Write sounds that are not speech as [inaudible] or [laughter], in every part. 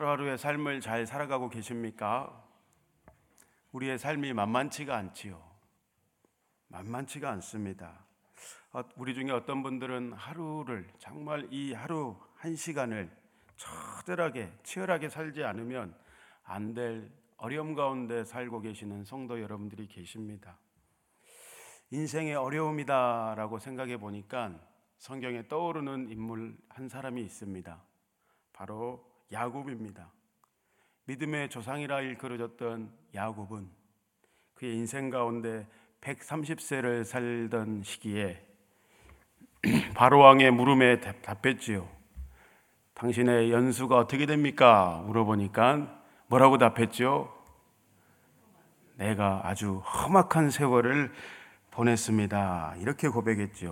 하루하루의 삶을 잘 살아가고 계십니까? 우리의 삶이 만만치가 않지요. 만만치가 않습니다. 어, 우리 중에 어떤 분들은 하루를 정말 이 하루 한 시간을 처절하게 치열하게 살지 않으면 안 될 어려움 가운데 살고 계시는 성도 여러분들이 계십니다. 인생의 어려움이다라고 생각해 보니까 성경에 떠오르는 인물 한 사람이 있습니다. 바로 야곱입니다. 믿음의 조상이라 일컬어졌던 야곱은 그의 인생 가운데 130세를 살던 시기에 [clears throat] 바로 왕의 물음에 답했지요. 당신의 연수가 어떻게 됩니까? 물어보니까 뭐라고 답했죠? 내가 아주 험악한 세월을 보냈습니다. 이렇게 고백했죠.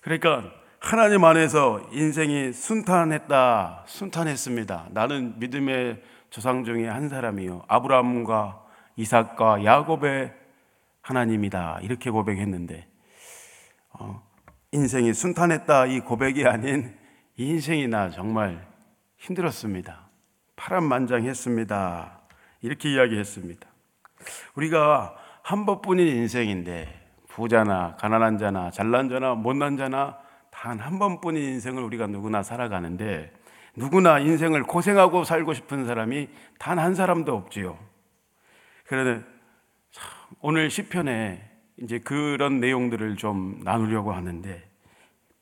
그러니까 하나님 안에서 인생이 순탄했다, 순탄했습니다. 나는 믿음의 조상 중에 한 사람이요. 아브라함과 이삭과 야곱의 하나님이다. 이렇게 고백했는데, 어, 인생이 순탄했다. 이 고백이 아닌 이 인생이 나 정말 힘들었습니다. 파란만장했습니다. 이렇게 이야기했습니다. 우리가 한 번뿐인 인생인데, 부자나 가난한 자나 잘난 자나 못난 자나 단 한 번뿐인 인생을 우리가 누구나 살아가는데 누구나 인생을 고생하고 살고 싶은 사람이 단 한 사람도 없지요. 그런데 오늘 시편에 이제 그런 내용들을 좀 나누려고 하는데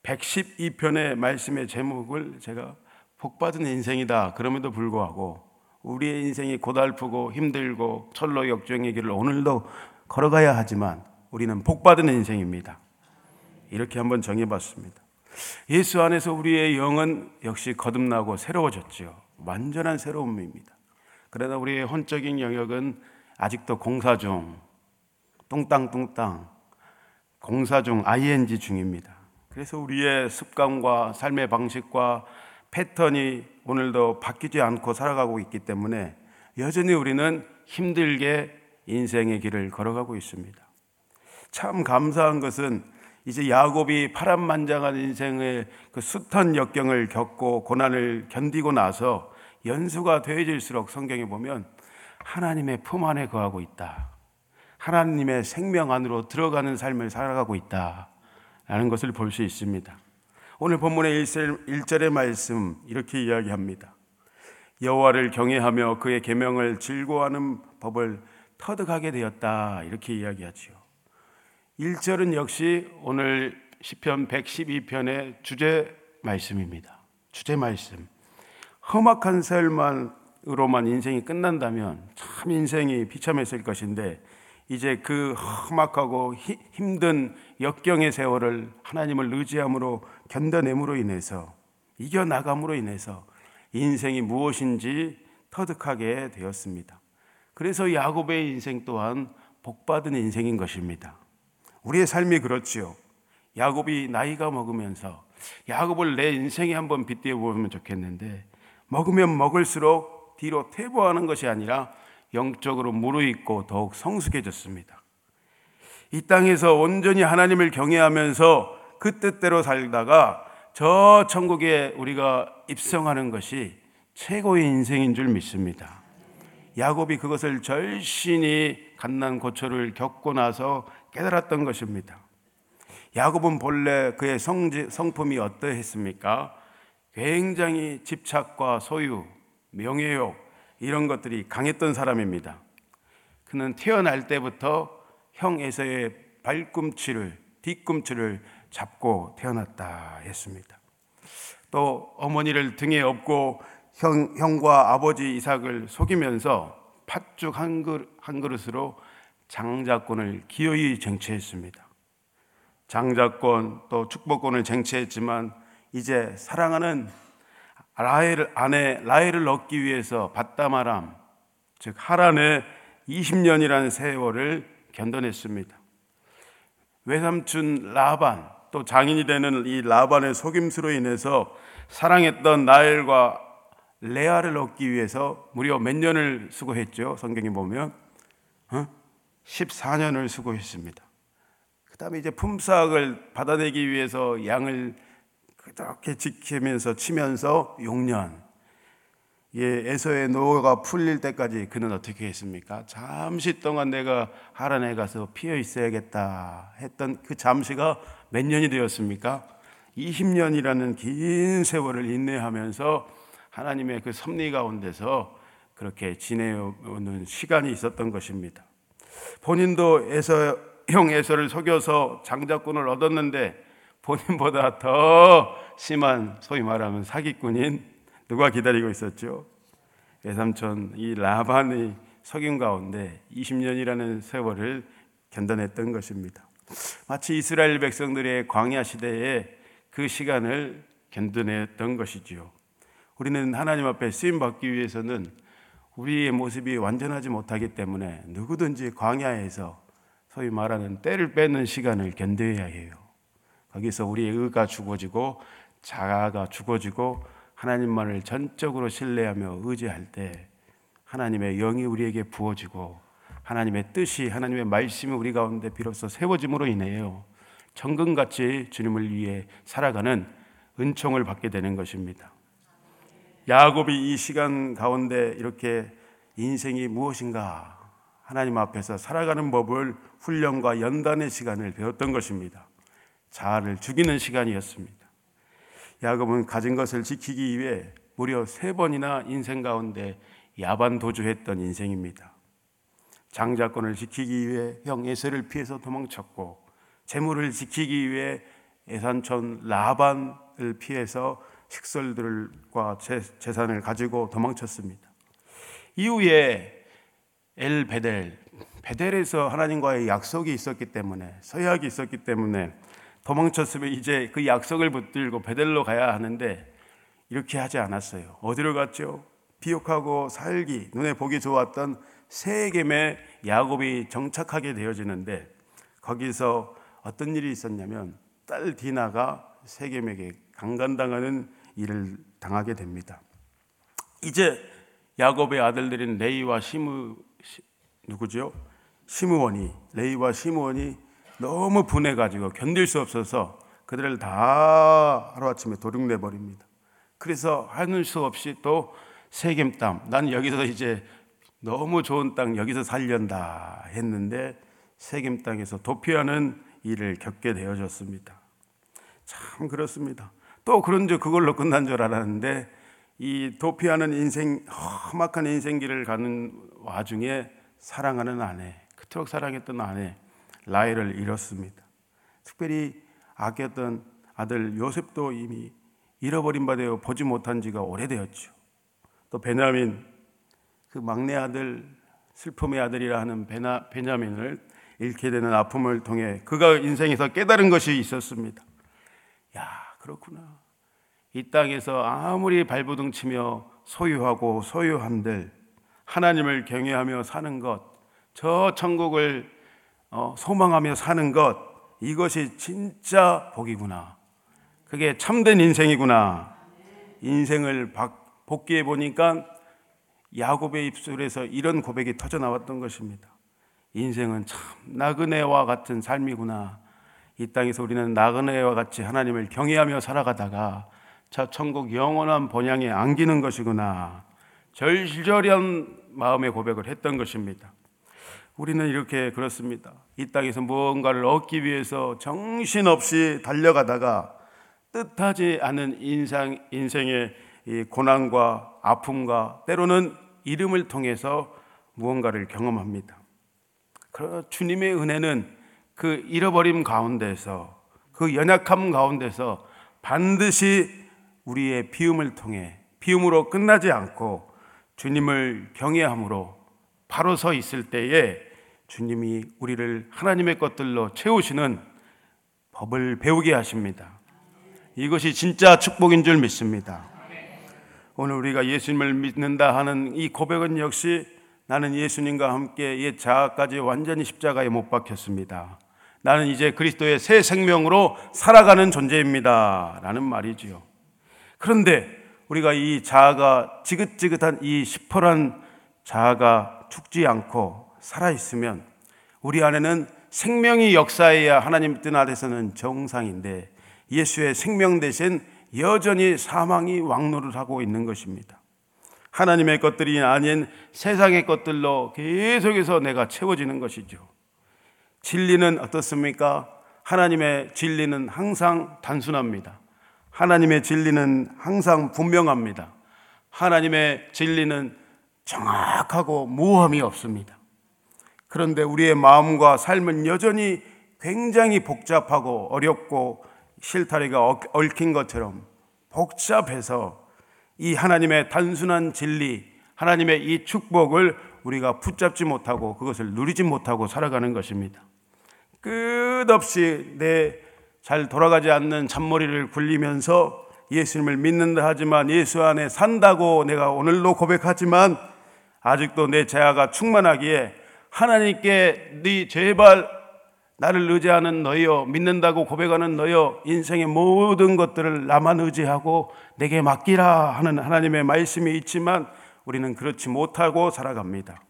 112편의 말씀의 제목을 제가 복받은 인생이다. 그럼에도 불구하고 우리의 인생이 고달프고 힘들고 철로 역정의 길을 오늘도 걸어가야 하지만 우리는 복받은 인생입니다. 이렇게 한번 정해봤습니다. 예수 안에서 우리의 영은 역시 거듭나고 새로워졌지요. 완전한 새로움입니다. 그러나 우리의 혼적인 영역은 아직도 공사 중, 뚱땅뚱땅, 공사 중, ing 중입니다. 그래서 우리의 습관과 삶의 방식과 패턴이 오늘도 바뀌지 않고 살아가고 있기 때문에 여전히 우리는 힘들게 인생의 길을 걸어가고 있습니다. 참 감사한 것은 이제 야곱이 파란만장한 인생의 그 숱한 역경을 겪고 고난을 견디고 나서 연수가 되어질수록 성경에 보면 하나님의 품 안에 거하고 있다. 하나님의 생명 안으로 들어가는 삶을 살아가고 있다. 라는 것을 볼 수 있습니다. 오늘 본문의 1절의 말씀 이렇게 이야기합니다. 여호와를 경외하며 그의 계명을 즐거워하는 법을 터득하게 되었다. 이렇게 이야기하지요. 1절은 역시 오늘 시편 112편의 주제 말씀입니다. 주제 말씀. 험악한 삶만으로만 인생이 끝난다면 참 인생이 비참했을 것인데 이제 그 험악하고 히, 힘든 역경의 세월을 하나님을 의지함으로 견뎌냄으로 인해서 이겨나감으로 인해서 인생이 무엇인지 터득하게 되었습니다. 그래서 야곱의 인생 또한 복받은 인생인 것입니다. 우리의 삶이 그렇지요. 야곱이 나이가 먹으면서 야곱을 내 인생에 한번 빗대어 보면 좋겠는데 먹으면 먹을수록 뒤로 퇴보하는 것이 아니라 영적으로 무르익고 더욱 성숙해졌습니다. 이 땅에서 온전히 하나님을 경외하면서 그 뜻대로 살다가 저 천국에 우리가 입성하는 것이 최고의 인생인 줄 믿습니다. 야곱이 그것을 절신히 갓난 고초를 겪고 나서 깨달았던 것입니다. 야곱은 본래 그의 성지, 성품이 어떠했습니까? 굉장히 집착과 소유, 명예욕 이런 것들이 강했던 사람입니다. 그는 태어날 때부터 형 에서의 발꿈치를 뒤꿈치를 잡고 태어났다 했습니다. 또 어머니를 등에 업고 형, 형과 아버지 이삭을 속이면서 팥죽 한, 그릇, 한 그릇으로 장자권을 기어이 쟁취했습니다. 장자권 또 축복권을 쟁취했지만 이제 사랑하는 라헬 아내 라헬을 얻기 위해서 바다마람 즉 하란의 20년이라는 세월을 견뎌냈습니다. 외삼촌 라반 또 장인이 되는 이 라반의 속임수로 인해서 사랑했던 나엘과 레아를 얻기 위해서 무려 몇 년을 수고했죠. 성경에 보면 어? 14년을 수고했습니다. 그 다음에 이제 품삯을 받아내기 위해서 양을 그렇게 지키면서 치면서 6년. 예, 에서의 노가 풀릴 때까지 그는 어떻게 했습니까? 잠시 동안 내가 하란에 가서 피어 있어야겠다 했던 그 잠시가 몇 년이 되었습니까? 20년이라는 긴 세월을 인내하면서 하나님의 그 섭리 가운데서 그렇게 지내오는 시간이 있었던 것입니다. 본인도 에서 형 에서를 속여서 장자권을 얻었는데 본인보다 더 심한 소위 말하면 사기꾼인 누가 기다리고 있었죠? 외삼촌 이 라반의 석임 가운데 20년이라는 세월을 견뎌냈던 것입니다. 마치 이스라엘 백성들의 광야 시대에 그 시간을 견뎌냈던 것이지요. 우리는 하나님 앞에 쓰임 받기 위해서는 우리의 모습이 완전하지 못하기 때문에 누구든지 광야에서 소위 말하는 때를 뺏는 시간을 견뎌야 해요. 거기서 우리의 의가 죽어지고 자아가 죽어지고 하나님만을 전적으로 신뢰하며 의지할 때 하나님의 영이 우리에게 부어지고 하나님의 뜻이 하나님의 말씀이 우리 가운데 비로소 세워짐으로 인해요. 천금같이 주님을 위해 살아가는 은총을 받게 되는 것입니다. 야곱이 이 시간 가운데 이렇게 인생이 무엇인가 하나님 앞에서 살아가는 법을 훈련과 연단의 시간을 배웠던 것입니다. 자아를 죽이는 시간이었습니다. 야곱은 가진 것을 지키기 위해 무려 세 번이나 인생 가운데 야반 도주했던 인생입니다. 장자권을 지키기 위해 형 에세를 피해서 도망쳤고 재물을 지키기 위해 예산촌 라반을 피해서 식설들과 재산을 가지고 도망쳤습니다. 이후에 엘 베델 베델에서 하나님과의 약속이 있었기 때문에 서약이 있었기 때문에 도망쳤으면 이제 그 약속을 붙들고 베델로 가야 하는데 이렇게 하지 않았어요. 어디로 갔죠? 비옥하고 살기, 눈에 보기 좋았던 세겜에 야곱이 정착하게 되어지는데 거기서 어떤 일이 있었냐면 딸 디나가 세겜에게 강간당하는 일을 당하게 됩니다. 이제 야곱의 아들들인 레이와 시므 누구죠? 시므원이 레이와 시므원이 너무 분해가지고 견딜 수 없어서 그들을 다 하루아침에 도륙내 버립니다. 그래서 하늘 수 없이 또 세겜 땅, 난 여기서 이제 너무 좋은 땅 여기서 살련다 했는데 세겜 땅에서 도피하는 일을 겪게 되어졌습니다. 참 그렇습니다. 또 그런지 그걸로 끝난 줄 알았는데 이 도피하는 인생 험악한 인생길을 가는 와중에 사랑하는 아내, 그토록 사랑했던 아내 라헬을 잃었습니다. 특별히 아꼈던 아들 요셉도 이미 잃어버린 바 되어 보지 못한 지가 오래되었죠. 또 베냐민 그 막내 아들 슬픔의 아들이라 하는 베나, 베냐민을 잃게 되는 아픔을 통해 그가 인생에서 깨달은 것이 있었습니다. 야, 그렇구나. 이 땅에서 아무리 발부둥 치며 소유하고 소유한들 하나님을 경외하며 사는 것, 저 천국을 어, 소망하며 사는 것 이것이 진짜 복이구나. 그게 참된 인생이구나. 인생을 복귀해 보니까 야곱의 입술에서 이런 고백이 터져 나왔던 것입니다. 인생은 참 나그네와 같은 삶이구나. 이 땅에서 우리는 나그네와 같이 하나님을 경외하며 살아가다가 저 천국 영원한 본향에 안기는 것이구나. 절절한 마음의 고백을 했던 것입니다. 우리는 이렇게 그렇습니다. 이 땅에서 무언가를 얻기 위해서 정신없이 달려가다가 뜻하지 않은 인상, 인생의 고난과 아픔과 때로는 이름을 통해서 무언가를 경험합니다. 그 주님의 은혜는 그 잃어버림 가운데서 그 연약함 가운데서 반드시 우리의 비움을 통해 비움으로 끝나지 않고 주님을 경외함으로 바로 서 있을 때에 주님이 우리를 하나님의 것들로 채우시는 법을 배우게 하십니다. 이것이 진짜 축복인 줄 믿습니다. 오늘 우리가 예수님을 믿는다 하는 이 고백은 역시 나는 예수님과 함께 옛 자아까지 완전히 십자가에 못 박혔습니다. 나는 이제 그리스도의 새 생명으로 살아가는 존재입니다. 라는 말이지요. 그런데 우리가 이 자아가 지긋지긋한 이 시퍼런 자아가 죽지 않고 살아있으면 우리 안에는 생명이 역사해야 하나님 뜻 아래서는 정상인데 예수의 생명 대신 여전히 사망이 왕노를 하고 있는 것입니다. 하나님의 것들이 아닌 세상의 것들로 계속해서 내가 채워지는 것이죠. 진리는 어떻습니까? 하나님의 진리는 항상 단순합니다. 하나님의 진리는 항상 분명합니다. 하나님의 진리는 정확하고 모함이 없습니다. 그런데 우리의 마음과 삶은 여전히 굉장히 복잡하고 어렵고 실타리가 얽힌 것처럼 복잡해서 이 하나님의 단순한 진리, 하나님의 이 축복을 우리가 붙잡지 못하고 그것을 누리지 못하고 살아가는 것입니다. 끝없이 내 잘 돌아가지 않는 잔머리를 굴리면서 예수님을 믿는다 하지만 예수 안에 산다고 내가 오늘도 고백하지만 아직도 내 재화가 충만하기에 하나님께 네 제발 나를 의지하는 너여 믿는다고 고백하는 너여 인생의 모든 것들을 나만 의지하고 내게 맡기라 하는 하나님의 말씀이 있지만 우리는 그렇지 못하고 살아갑니다.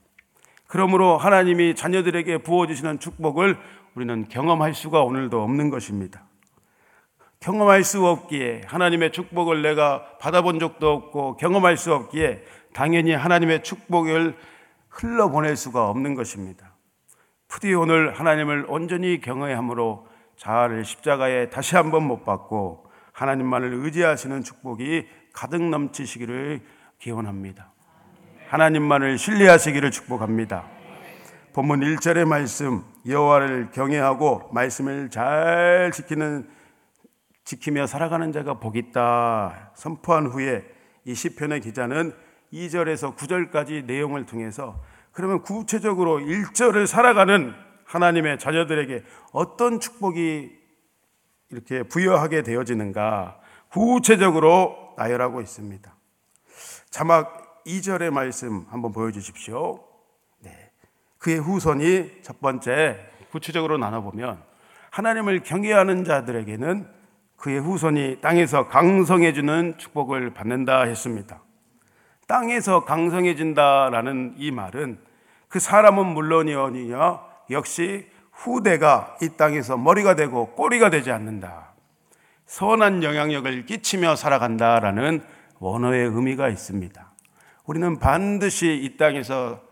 그러므로 하나님이 자녀들에게 부어주시는 축복을 우리는 경험할 수가 오늘도 없는 것입니다. 경험할 수 없기에 하나님의 축복을 내가 받아본 적도 없고 경험할 수 없기에 당연히 하나님의 축복을 흘러보낼 수가 없는 것입니다. 부디 오늘 하나님을 온전히 경외함으로 자아를 십자가에 다시 한번 못 받고 하나님만을 의지하시는 축복이 가득 넘치시기를 기원합니다. 하나님만을 신뢰하시기를 축복합니다. 본문 1절의 말씀 여호와를 경외하고 말씀을 잘 지키는 지키며 살아가는 자가 복 있다 선포한 후에 이 시편의 기자는 2절에서 9절까지 내용을 통해서 그러면 구체적으로 1절을 살아가는 하나님의 자녀들에게 어떤 축복이 이렇게 부여하게 되어지는가 구체적으로 나열하고 있습니다. 자막 2절의 말씀 한번 보여주십시오. 네. 그의 후손이 첫 번째 구체적으로 나눠보면 하나님을 경외하는 자들에게는 그의 후손이 땅에서 강성해주는 축복을 받는다 했습니다. 땅에서 강성해진다라는 이 말은 그 사람은 물론이오니요 역시 후대가 이 땅에서 머리가 되고 꼬리가 되지 않는다. 선한 영향력을 끼치며 살아간다라는 원어의 의미가 있습니다. 우리는 반드시 이 땅에서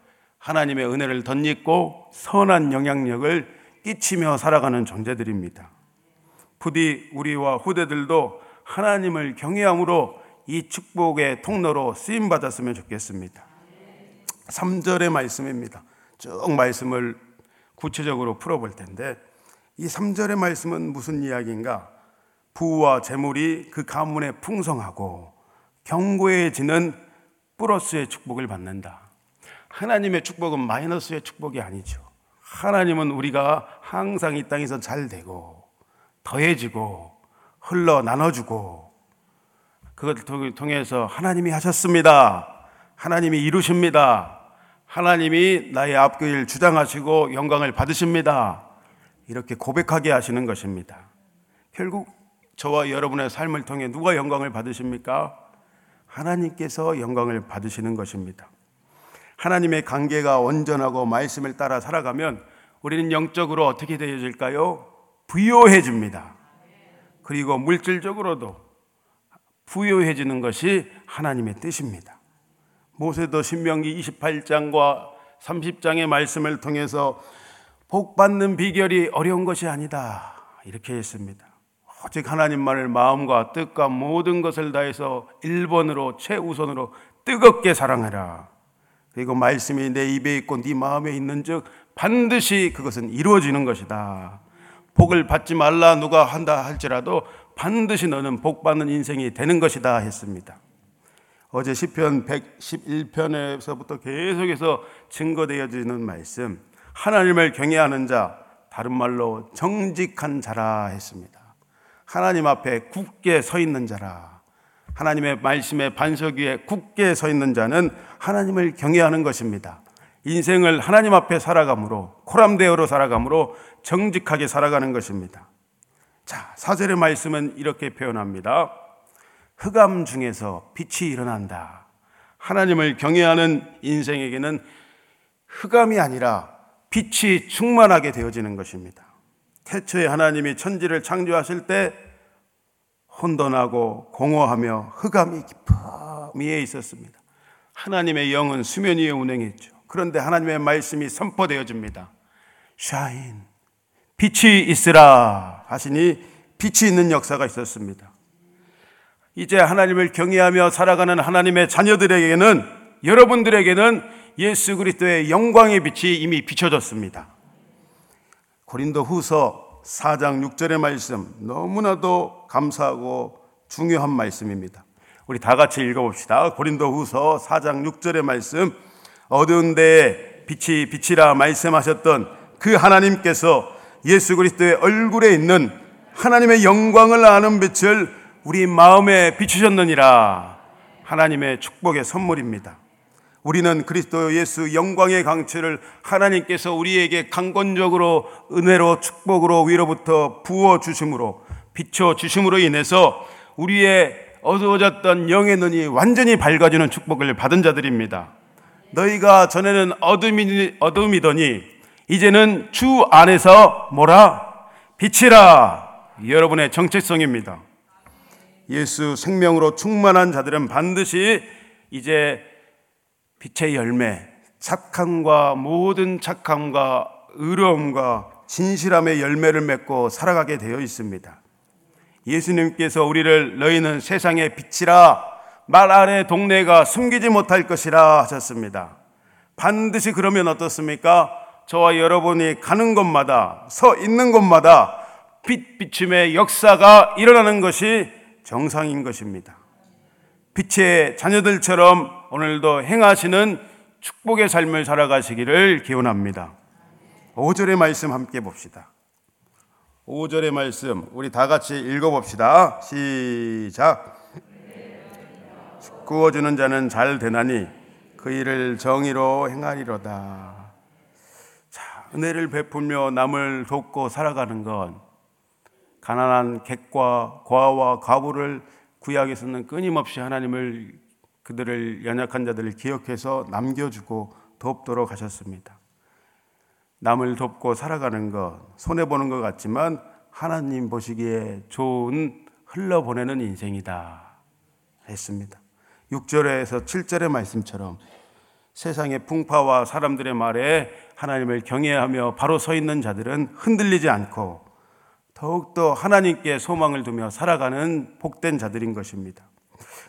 하나님의 은혜를 덧입고 선한 영향력을 끼치며 살아가는 존재들입니다. 부디 우리와 후대들도 하나님을 경외함으로 이 축복의 통로로 쓰임 받았으면 좋겠습니다. 3절의 말씀입니다. 쭉 말씀을 구체적으로 풀어볼 텐데 이 3절의 말씀은 무슨 이야기인가? 부와 재물이 그 가문에 풍성하고 견고해지는 플러스의 축복을 받는다. 하나님의 축복은 마이너스의 축복이 아니죠. 하나님은 우리가 항상 이 땅에서 잘 되고 더해지고 흘러 나눠주고 그것을 통해서 하나님이 하셨습니다. 하나님이 이루십니다. 하나님이 나의 앞길 주장하시고 영광을 받으십니다. 이렇게 고백하게 하시는 것입니다. 결국 저와 여러분의 삶을 통해 누가 영광을 받으십니까? 하나님께서 영광을 받으시는 것입니다. 하나님의 관계가 온전하고 말씀을 따라 살아가면 우리는 영적으로 어떻게 되어질까요? 부요해집니다. 그리고 물질적으로도 부요해지는 것이 하나님의 뜻입니다. 모세도 신명기 28장과 30장의 말씀을 통해서 복 받는 비결이 어려운 것이 아니다. 이렇게 했습니다. 오직 하나님만을 마음과 뜻과 모든 것을 다해서 1번으로 최우선으로 뜨겁게 사랑하라. 그리고 말씀이 내 입에 있고 네 마음에 있는즉 반드시 그것은 이루어지는 것이다. 복을 받지 말라 누가 한다 할지라도 반드시 너는 복 받는 인생이 되는 것이다 했습니다. 어제 시편 111편에서부터 계속해서 증거되어지는 말씀 하나님을 경외하는 자 다른 말로 정직한 자라 했습니다. 하나님 앞에 굳게 서 있는 자라. 하나님의 말씀의 반석 위에 굳게 서 있는 자는 하나님을 경외하는 것입니다. 인생을 하나님 앞에 살아감으로 코람대어로 살아감으로 정직하게 살아가는 것입니다. 자, 사절의 말씀은 이렇게 표현합니다. 흑암 중에서 빛이 일어난다. 하나님을 경외하는 인생에게는 흑암이 아니라 빛이 충만하게 되어지는 것입니다. 태초에 하나님이 천지를 창조하실 때 혼돈하고 공허하며 흑암이 깊어 위에 있었습니다. 하나님의 영은 수면 위에 운행했죠. 그런데 하나님의 말씀이 선포되어집니다. 샤인, 빛이 있으라 하시니 빛이 있는 역사가 있었습니다. 이제 하나님을 경외하며 살아가는 하나님의 자녀들에게는 여러분들에게는 예수 그리스도의 영광의 빛이 이미 비춰졌습니다. 고린도 후서 4장 6절의 말씀 너무나도 감사하고 중요한 말씀입니다. 우리 다 같이 읽어봅시다. 고린도 후서 4장 6절의 말씀 어두운 데에 빛이 빛이라 말씀하셨던 그 하나님께서 예수 그리스도의 얼굴에 있는 하나님의 영광을 아는 빛을 우리 마음에 비추셨느니라 하나님의 축복의 선물입니다. 우리는 그리스도 예수 영광의 강체를 하나님께서 우리에게 강권적으로 은혜로 축복으로 위로부터 부어 주심으로 비춰 주심으로 인해서 우리의 어두워졌던 영의 눈이 완전히 밝아지는 축복을 받은 자들입니다. 너희가 전에는 어둠이, 어둠이더니 이제는 주 안에서 뭐라? 빛이라 여러분의 정체성입니다. 예수 생명으로 충만한 자들은 반드시 이제 빛의 열매, 착함과 모든 착함과 의로움과 진실함의 열매를 맺고 살아가게 되어 있습니다. 예수님께서 우리를 너희는 세상의 빛이라 말 아래 동네가 숨기지 못할 것이라 하셨습니다. 반드시 그러면 어떻습니까? 저와 여러분이 가는 곳마다 서 있는 곳마다 빛 비춤의 역사가 일어나는 것이 정상인 것입니다. 빛의 자녀들처럼 오늘도 행하시는 축복의 삶을 살아가시기를 기원합니다. 5절의 말씀 함께 봅시다. 5절의 말씀 우리 다 같이 읽어 봅시다. 시작. 구워 주는 자는 잘 되나니 그 일을 정의로 행하리로다. 자, 은혜를 베풀며 남을 돕고 살아가는 건 가난한 객과 과와 과부를 구약에서는 끊임없이 하나님을 그들을 연약한 자들을 기억해서 남겨주고 돕도록 하셨습니다. 남을 돕고 살아가는 것 손해 보는 것 같지만 하나님 보시기에 좋은 흘러보내는 인생이다 했습니다. 6절에서 7절의 말씀처럼 세상의 풍파와 사람들의 말에 하나님을 경외하며 바로 서 있는 자들은 흔들리지 않고 더욱더 하나님께 소망을 두며 살아가는 복된 자들인 것입니다.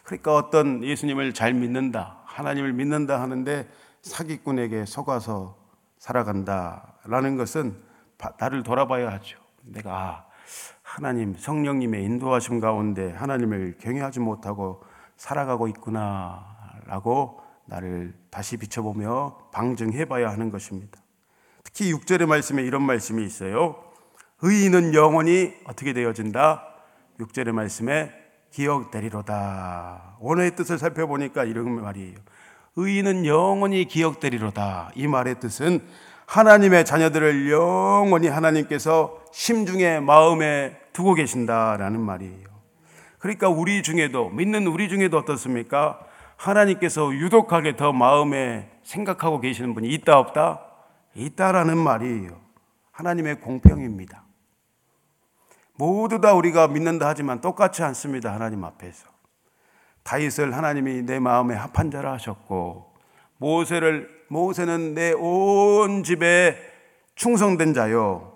그러니까 어떤 예수님을 잘 믿는다, 하나님을 믿는다 하는데 사기꾼에게 속아서 살아간다라는 것은 나를 돌아봐야 하죠. 내가 아, 하나님 성령님의 인도하심 가운데 하나님을 경외하지 못하고 살아가고 있구나라고 나를 다시 비춰보며 방증해 봐야 하는 것입니다. 특히 6절의 말씀에 이런 말씀이 있어요. 의인은 영원히 어떻게 되어진다? 6절의 말씀에 기억되리로다. 원어의 뜻을 살펴보니까 이런 말이에요. 의인은 영원히 기억되리로다. 이 말의 뜻은 하나님의 자녀들을 영원히 하나님께서 심중에 마음에 두고 계신다라는 말이에요. 그러니까 우리 중에도 믿는 우리 중에도 어떻습니까? 하나님께서 유독하게 더 마음에 생각하고 계시는 분이 있다 없다? 있다라는 말이에요. 하나님의 공평입니다. 모두 다 우리가 믿는다 하지만 똑같지 않습니다. 하나님 앞에서. 다윗을 하나님이 내 마음에 합한 자라 하셨고 모세를 모세는 내 온 집에 충성된 자요.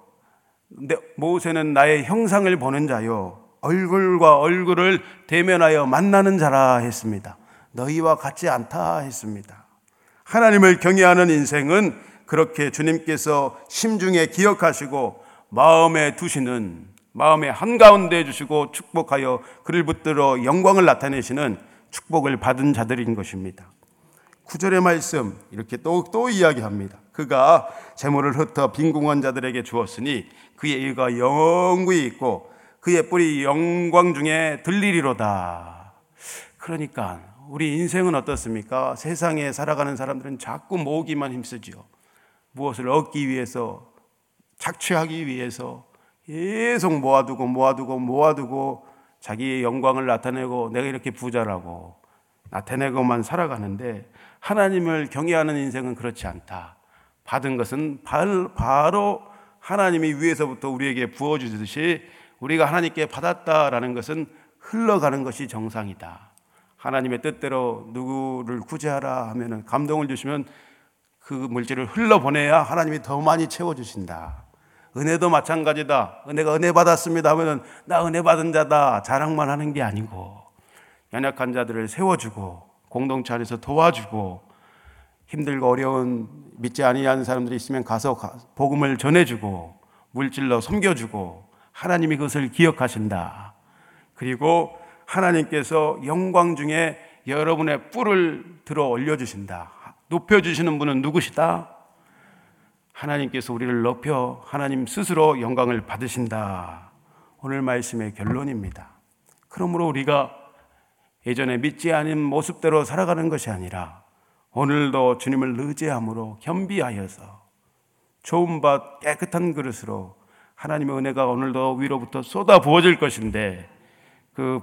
모세는 나의 형상을 보는 자요. 얼굴과 얼굴을 대면하여 만나는 자라 했습니다. 너희와 같지 않다 했습니다. 하나님을 경외하는 인생은 그렇게 주님께서 심중에 기억하시고 마음에 두시는 마음의 한가운데 주시고 축복하여 그를 붙들어 영광을 나타내시는 축복을 받은 자들인 것입니다. 구절의 말씀 이렇게 또, 또 이야기합니다. 그가 재물을 흩어 빈궁한 자들에게 주었으니 그의 일가 영구히 있고 그의 뿌리 영광 중에 들리리로다. 그러니까 우리 인생은 어떻습니까? 세상에 살아가는 사람들은 자꾸 모으기만 힘쓰지요. 무엇을 얻기 위해서 착취하기 위해서 계속 모아두고 모아두고 모아두고 자기의 영광을 나타내고 내가 이렇게 부자라고 나타내고만 살아가는데 하나님을 경외하는 인생은 그렇지 않다. 받은 것은 바로 하나님이 위에서부터 우리에게 부어주듯이 우리가 하나님께 받았다라는 것은 흘러가는 것이 정상이다. 하나님의 뜻대로 누구를 구제하라 하면은 감동을 주시면 그 물질을 흘러보내야 하나님이 더 많이 채워주신다. 은혜도 마찬가지다. 은혜가 은혜 받았습니다 하면은 나 은혜 받은 자다. 자랑만 하는 게 아니고 연약한 자들을 세워주고 공동체 안에서 도와주고 힘들고 어려운 믿지 아니하는 사람들이 있으면 가서 복음을 전해주고 물질로 섬겨주고 하나님이 그것을 기억하신다. 그리고 하나님께서 영광 중에 여러분의 뿔을 들어 올려주신다. 높여주시는 분은 누구시다? 하나님께서 우리를 높여 하나님 스스로 영광을 받으신다. 오늘 말씀의 결론입니다. 그러므로 우리가 예전에 믿지 않은 모습대로 살아가는 것이 아니라 오늘도 주님을 의지함으로 겸비하여서 좋은 밭 깨끗한 그릇으로 하나님의 은혜가 오늘도 위로부터 쏟아 부어질 것인데 그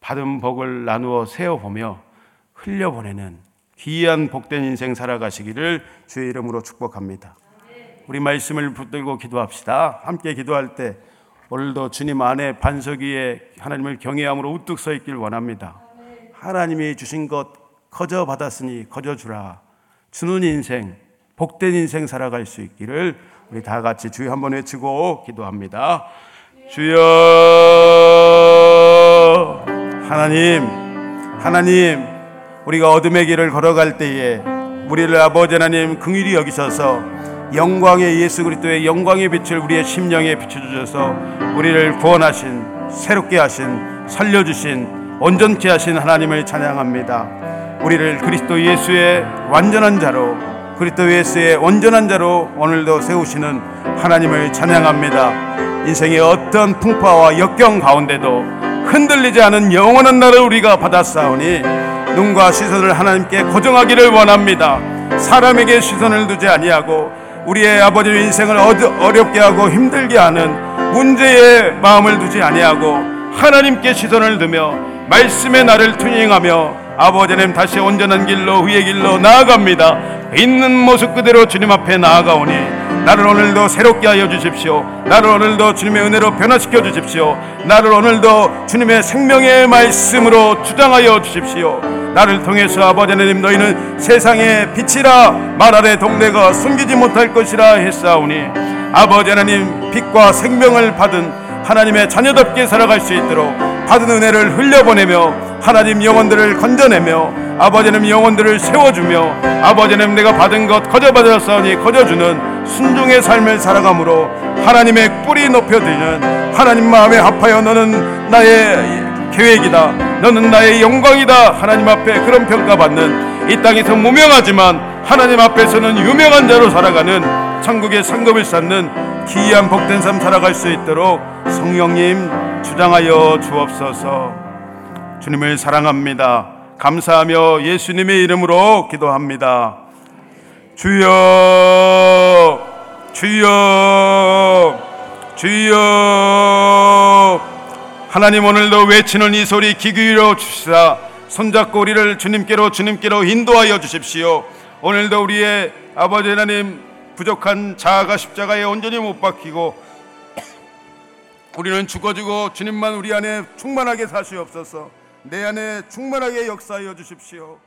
받은 복을 나누어 세어 보며 흘려 보내는 귀한 복된 인생 살아가시기를 주의 이름으로 축복합니다. 우리 말씀을 붙들고 기도합시다. 함께 기도할 때 오늘도 주님 안에 반석 위에 하나님을 경외함으로 우뚝 서 있길 원합니다. 하나님이 주신 것 거저 받았으니 거저 주라. 주는 인생, 복된 인생 살아갈 수 있기를 우리 다 같이 주여 한번 외치고 기도합니다. 주여 하나님 하나님 우리가 어둠의 길을 걸어갈 때에 우리를 아버지 하나님 긍휼히 여기셔서 영광의 예수 그리스도의 영광의 빛을 우리의 심령에 비춰주셔서 우리를 구원하신 새롭게 하신 살려주신 온전케 하신 하나님을 찬양합니다. 우리를 그리스도 예수의 완전한 자로 그리스도 예수의 온전한 자로 오늘도 세우시는 하나님을 찬양합니다. 인생의 어떤 풍파와 역경 가운데도 흔들리지 않은 영원한 나를 우리가 받았사오니 눈과 시선을 하나님께 고정하기를 원합니다. 사람에게 시선을 두지 아니하고 우리의 아버지의 인생을 어렵게 하고 힘들게 하는 문제에 마음을 두지 아니하고 하나님께 시선을 두며 말씀의 나를 투닝하며 아버지님 다시 온전한 길로 위의 길로 나아갑니다. 있는 모습 그대로 주님 앞에 나아가오니 나를 오늘도 새롭게 하여 주십시오. 나를 오늘도 주님의 은혜로 변화시켜 주십시오. 나를 오늘도 주님의 생명의 말씀으로 주장하여 주십시오. 나를 통해서 아버지 하나님 너희는 세상의 빛이라 말 아래 동네가 숨기지 못할 것이라 했사오니 아버지 하나님 빛과 생명을 받은 하나님의 자녀답게 살아갈 수 있도록 받은 은혜를 흘려보내며 하나님 영혼들을 건져내며 아버지는 영혼들을 세워주며 아버지는 내가 받은 것 거저 받았사오니 거저주는 순종의 삶을 살아감으로 하나님의 뿌리 높여드리는 하나님 마음에 합하여 너는 나의 계획이다. 너는 나의 영광이다. 하나님 앞에 그런 평가받는 이 땅에서 무명하지만 하나님 앞에서는 유명한 자로 살아가는 천국의 상급을 쌓는 기이한 복된 삶 살아갈 수 있도록 성령님 주장하여 주옵소서. 주님을 사랑합니다. 감사하며 예수님의 이름으로 기도합니다. 주여, 주여, 주여. 하나님 오늘도 외치는 이 소리 기기로 주시사 손잡고 우리를 주님께로 주님께로 인도하여 주십시오. 오늘도 우리의 아버지 하나님 부족한 자아가 십자가에 온전히 못 박히고 우리는 죽어지고 주님만 우리 안에 충만하게 사시옵소서. 내 안에 충만하게 역사하여 주십시오.